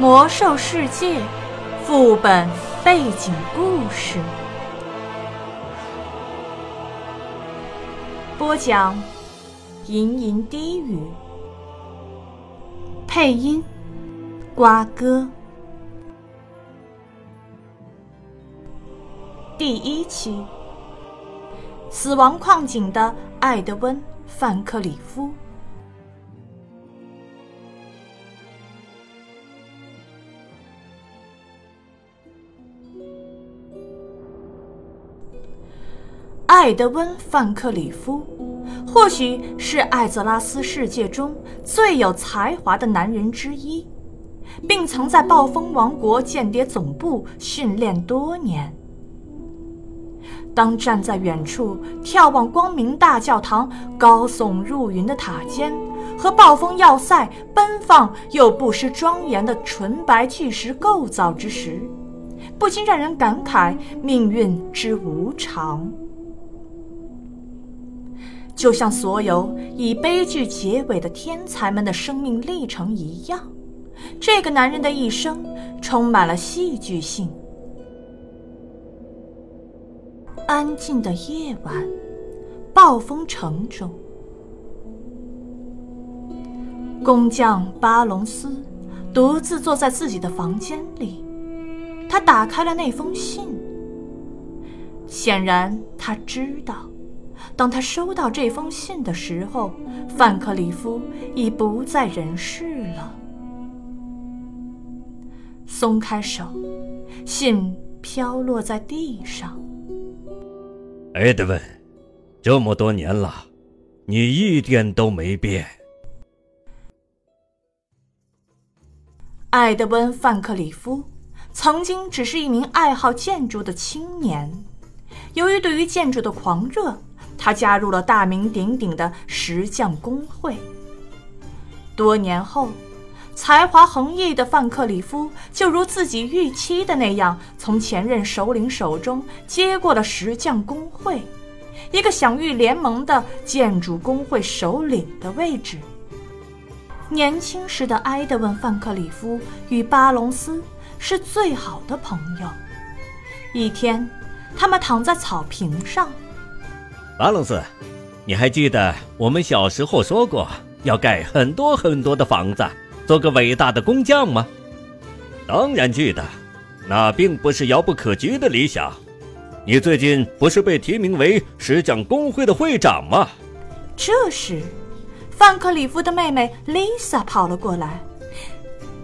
魔兽世界副本背景故事，播讲：吟吟低语，配音：瓜哥。第一期：死亡矿井的艾德温·范克里夫。艾德温·范克里夫，或许是艾泽拉斯世界中最有才华的男人之一，并曾在暴风王国间谍总部训练多年。当站在远处眺望光明大教堂高耸入云的塔尖和暴风要塞奔放又不失庄严的纯白巨石构造之时，不禁让人感慨命运之无常。就像所有以悲剧结尾的天才们的生命历程一样，这个男人的一生充满了戏剧性。安静的夜晚，暴风城中，工匠巴隆斯独自坐在自己的房间里，他打开了那封信。显然，他知道。当他收到这封信的时候，范克里夫已不在人世了。松开手，信飘落在地上。埃德温，这么多年了，你一点都没变。艾德温·范克里夫曾经只是一名爱好建筑的青年，由于对于建筑的狂热。他加入了大名鼎鼎的石匠工会。多年后，才华横溢的范克里夫就如自己预期的那样，从前任首领手中接过了石匠工会，一个享誉联盟的建筑工会首领的位置。年轻时的埃德温·范克里夫与巴隆斯是最好的朋友。一天，他们躺在草坪上。巴隆斯，你还记得我们小时候说过要盖很多很多的房子，做个伟大的工匠吗？当然记得，那并不是遥不可及的理想。你最近不是被提名为石匠工会的会长吗？这时，范克里夫的妹妹丽萨跑了过来：“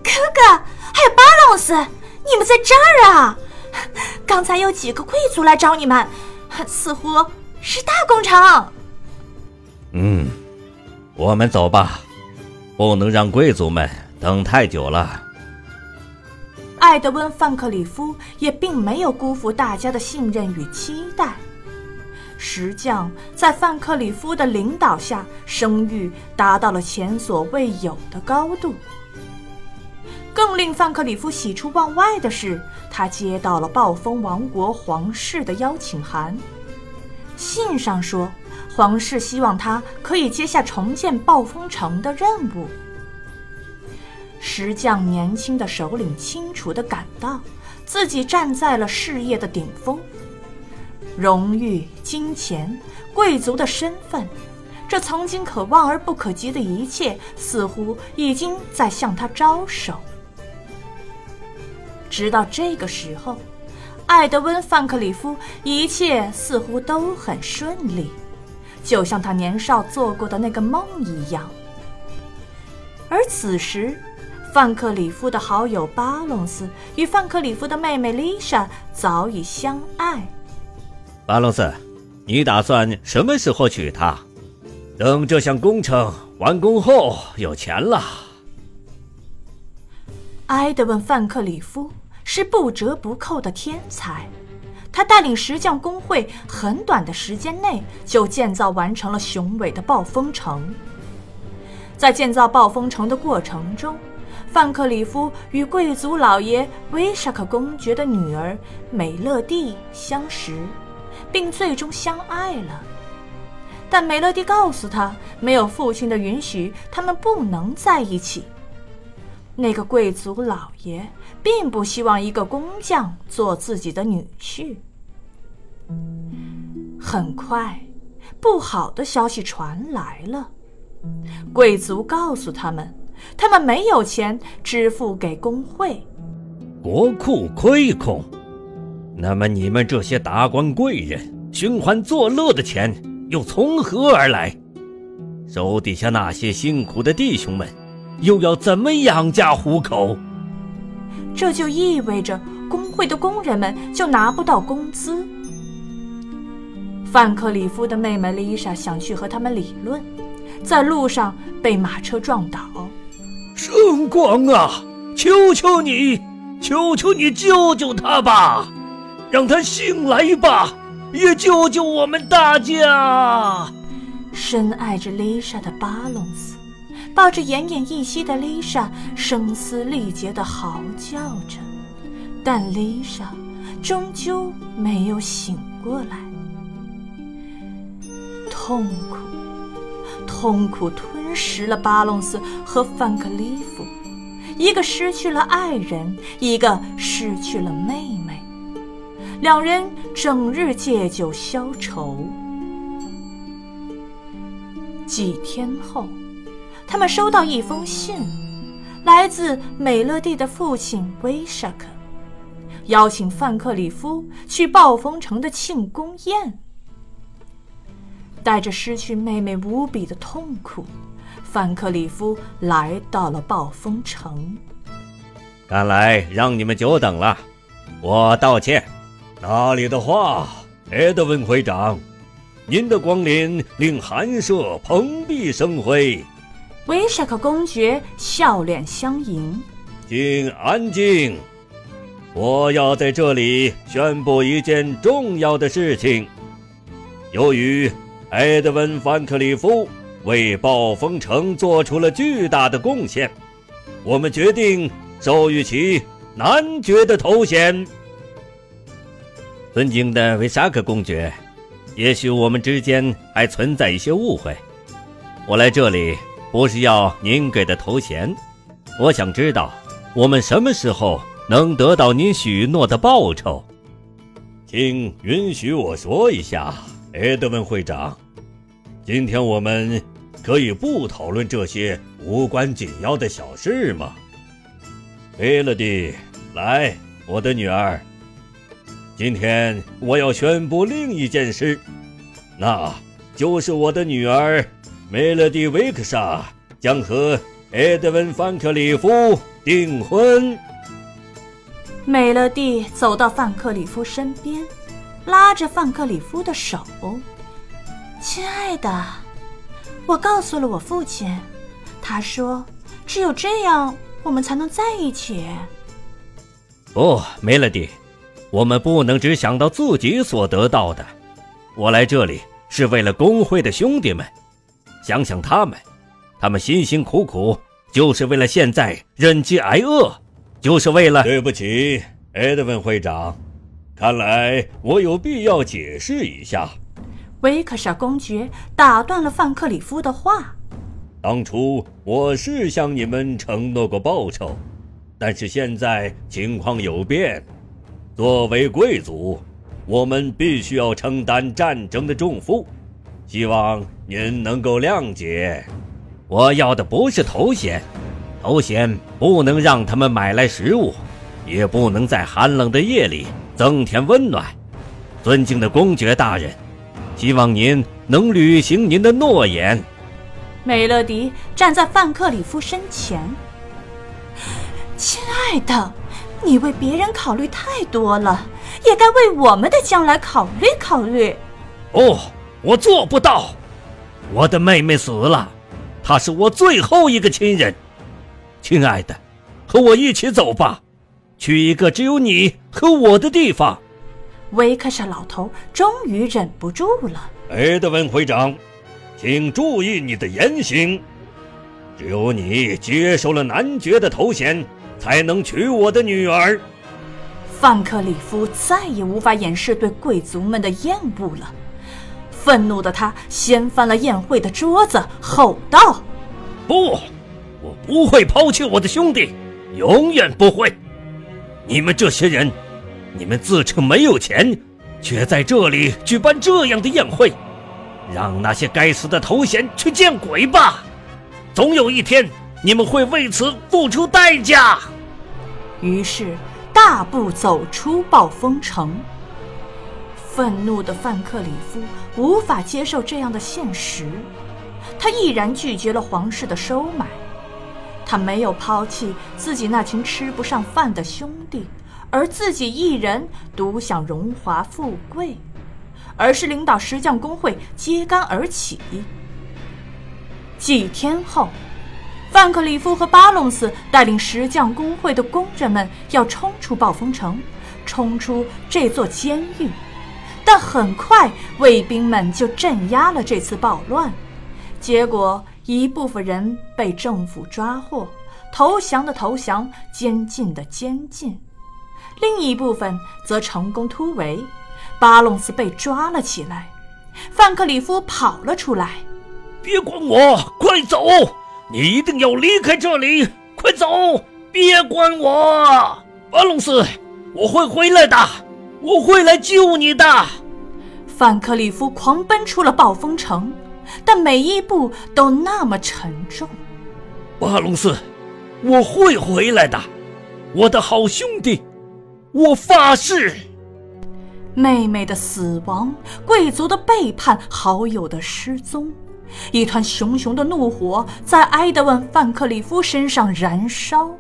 哥哥，还有巴隆斯，你们在这儿啊？刚才有几个贵族来找你们，似乎……”是大工程。嗯，我们走吧，不能让贵族们等太久了。艾德温·范克里夫也并没有辜负大家的信任与期待。石匠在范克里夫的领导下，声誉达到了前所未有的高度。更令范克里夫喜出望外的是，他接到了暴风王国皇室的邀请函。信上说，皇室希望他可以接下重建暴风城的任务。石匠年轻的首领清楚地感到，自己站在了事业的顶峰，荣誉、金钱、贵族的身份，这曾经可望而不可及的一切，似乎已经在向他招手。直到这个时候。艾德温·范克里夫一切似乎都很顺利，就像他年少做过的那个梦一样。而此时，范克里夫的好友巴隆斯与范克里夫的妹妹丽莎早已相爱。巴隆斯，你打算什么时候娶她？等这项工程完工后，有钱了。埃德温·范克里夫。是不折不扣的天才，他带领石匠工会，很短的时间内就建造完成了雄伟的暴风城。在建造暴风城的过程中，范克里夫与贵族老爷威沙克公爵的女儿美乐蒂相识，并最终相爱了。但美乐蒂告诉他，没有父亲的允许，他们不能在一起。那个贵族老爷并不希望一个工匠做自己的女婿。很快，不好的消息传来了。贵族告诉他们，他们没有钱支付给工会，国库亏空。那么你们这些达官贵人寻欢作乐的钱又从何而来？手底下那些辛苦的弟兄们又要怎么养家糊口？这就意味着工会的工人们就拿不到工资。范克里夫的妹妹丽莎想去和他们理论，在路上被马车撞倒。圣光啊，求求你，求求你救救他吧！让他醒来吧，也救救我们大家！深爱着丽莎的巴隆斯，抱着奄奄一息的丽莎，声嘶力竭地嚎叫着，但丽莎终究没有醒过来。痛苦，痛苦吞噬了巴隆斯和范克利夫，一个失去了爱人，一个失去了妹妹。两人整日借酒消愁。几天后，他们收到一封信，来自美乐蒂的父亲威沙克，邀请范克里夫去暴风城的庆功宴。带着失去妹妹无比的痛苦，范克里夫来到了暴风城。看来让你们久等了，我道歉。哪里的话，埃德温会长，您的光临令寒舍蓬荜生辉。威沙克公爵笑脸相迎。请安静，我要在这里宣布一件重要的事情。由于埃德温·范克里夫为暴风城做出了巨大的贡献，我们决定授予其男爵的头衔。尊敬的维沙克公爵，也许我们之间还存在一些误会。我来这里不是要您给的头衔，我想知道我们什么时候能得到您许诺的报酬。请允许我说一下，埃德温会长，今天我们可以不讨论这些无关紧要的小事吗？贝勒蒂，来，我的女儿。今天我要宣布另一件事，那就是我的女儿梅勒蒂·维克莎将和埃德温·范克里夫订婚。梅勒蒂走到范克里夫身边，拉着范克里夫的手：“亲爱的，我告诉了我父亲，他说只有这样我们才能在一起。”不，梅勒蒂。我们不能只想到自己所得到的。我来这里是为了工会的兄弟们，想想他们，他们辛辛苦苦就是为了现在忍饥挨饿，就是为了……对不起，埃德温会长，看来我有必要解释一下。维克莎公爵打断了范克里夫的话：“当初我是向你们承诺过报酬，但是现在情况有变。”作为贵族，我们必须要承担战争的重负，希望您能够谅解。我要的不是头衔，头衔不能让他们买来食物，也不能在寒冷的夜里增添温暖。尊敬的公爵大人，希望您能履行您的诺言。美乐迪站在范克里夫身前，亲爱的。你为别人考虑太多了，也该为我们的将来考虑考虑。哦，我做不到。我的妹妹死了，她是我最后一个亲人。亲爱的，和我一起走吧，去一个只有你和我的地方。维克莎老头终于忍不住了。埃德温会长，请注意你的言行。只有你接受了男爵的头衔。才能娶我的女儿。范克里夫再也无法掩饰对贵族们的厌恶了，愤怒的他掀翻了宴会的桌子，吼道：“不，我不会抛弃我的兄弟，永远不会。你们这些人，你们自称没有钱，却在这里举办这样的宴会，让那些该死的头衔去见鬼吧！总有一天，你们会为此付出代价。于是，大步走出暴风城。愤怒的范克里夫无法接受这样的现实，他毅然拒绝了皇室的收买。他没有抛弃自己那群吃不上饭的兄弟，而自己一人独享荣华富贵，而是领导石匠工会揭竿而起。几天后，范克里夫和巴隆斯带领石匠工会的工人们要冲出暴风城，冲出这座监狱。但很快，卫兵们就镇压了这次暴乱。结果，一部分人被政府抓获，投降的投降，监禁的监禁；另一部分则成功突围。巴隆斯被抓了起来，范克里夫跑了出来：“别管我，快走！你一定要离开这里，快走！别管我，巴隆斯，我会回来的。”我会来救你的，范克里夫狂奔出了暴风城，但每一步都那么沉重。巴隆斯，我会回来的，我的好兄弟，我发誓。妹妹的死亡，贵族的背叛，好友的失踪，一团熊熊的怒火在埃德温·范克里夫身上燃烧。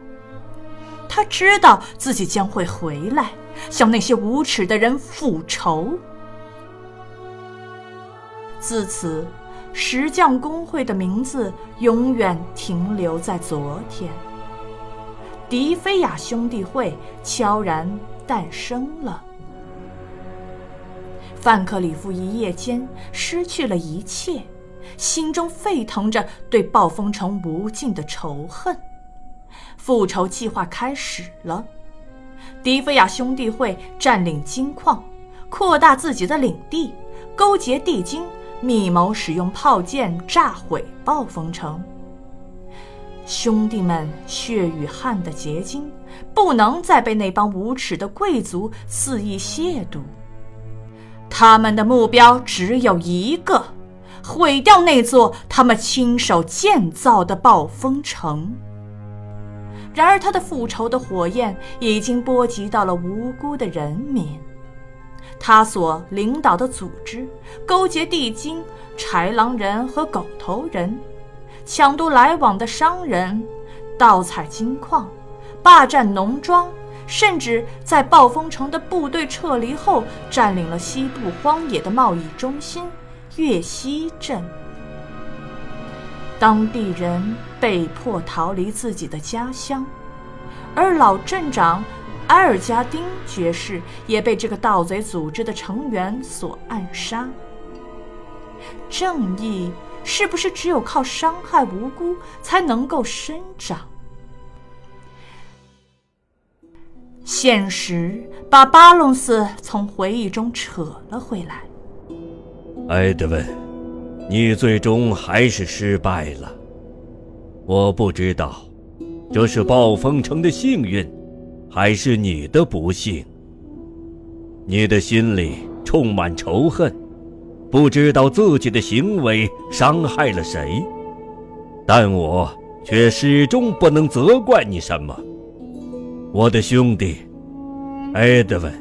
他知道自己将会回来。向那些无耻的人复仇。自此，石匠工会的名字永远停留在昨天。迪菲亚兄弟会悄然诞生了。范克里夫一夜间失去了一切，心中沸腾着对暴风城无尽的仇恨。复仇计划开始了。迪菲亚兄弟会占领金矿，扩大自己的领地，勾结地精，密谋使用炮舰炸毁暴风城。兄弟们血与汗的结晶，不能再被那帮无耻的贵族肆意亵渎。他们的目标只有一个：毁掉那座他们亲手建造的暴风城。然而，他的复仇的火焰已经波及到了无辜的人民。他所领导的组织勾结地精、豺狼人和狗头人，抢夺来往的商人，盗采金矿，霸占农庄，甚至在暴风城的部队撤离后，占领了西部荒野的贸易中心月溪镇。当地人被迫逃离自己的家乡，而老镇长埃尔加丁爵士也被这个盗贼组织的成员所暗杀。正义是不是只有靠伤害无辜才能够生长？现实把巴隆斯从回忆中扯了回来。埃德温。你最终还是失败了。我不知道，这是暴风城的幸运，还是你的不幸。你的心里充满仇恨，不知道自己的行为伤害了谁，但我却始终不能责怪你什么。我的兄弟，埃德温·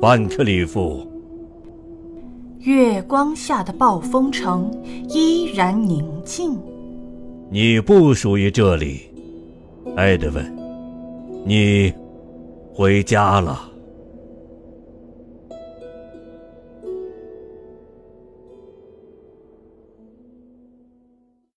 范克里夫。月光下的暴风城依然宁静。你不属于这里，艾德文，你回家了。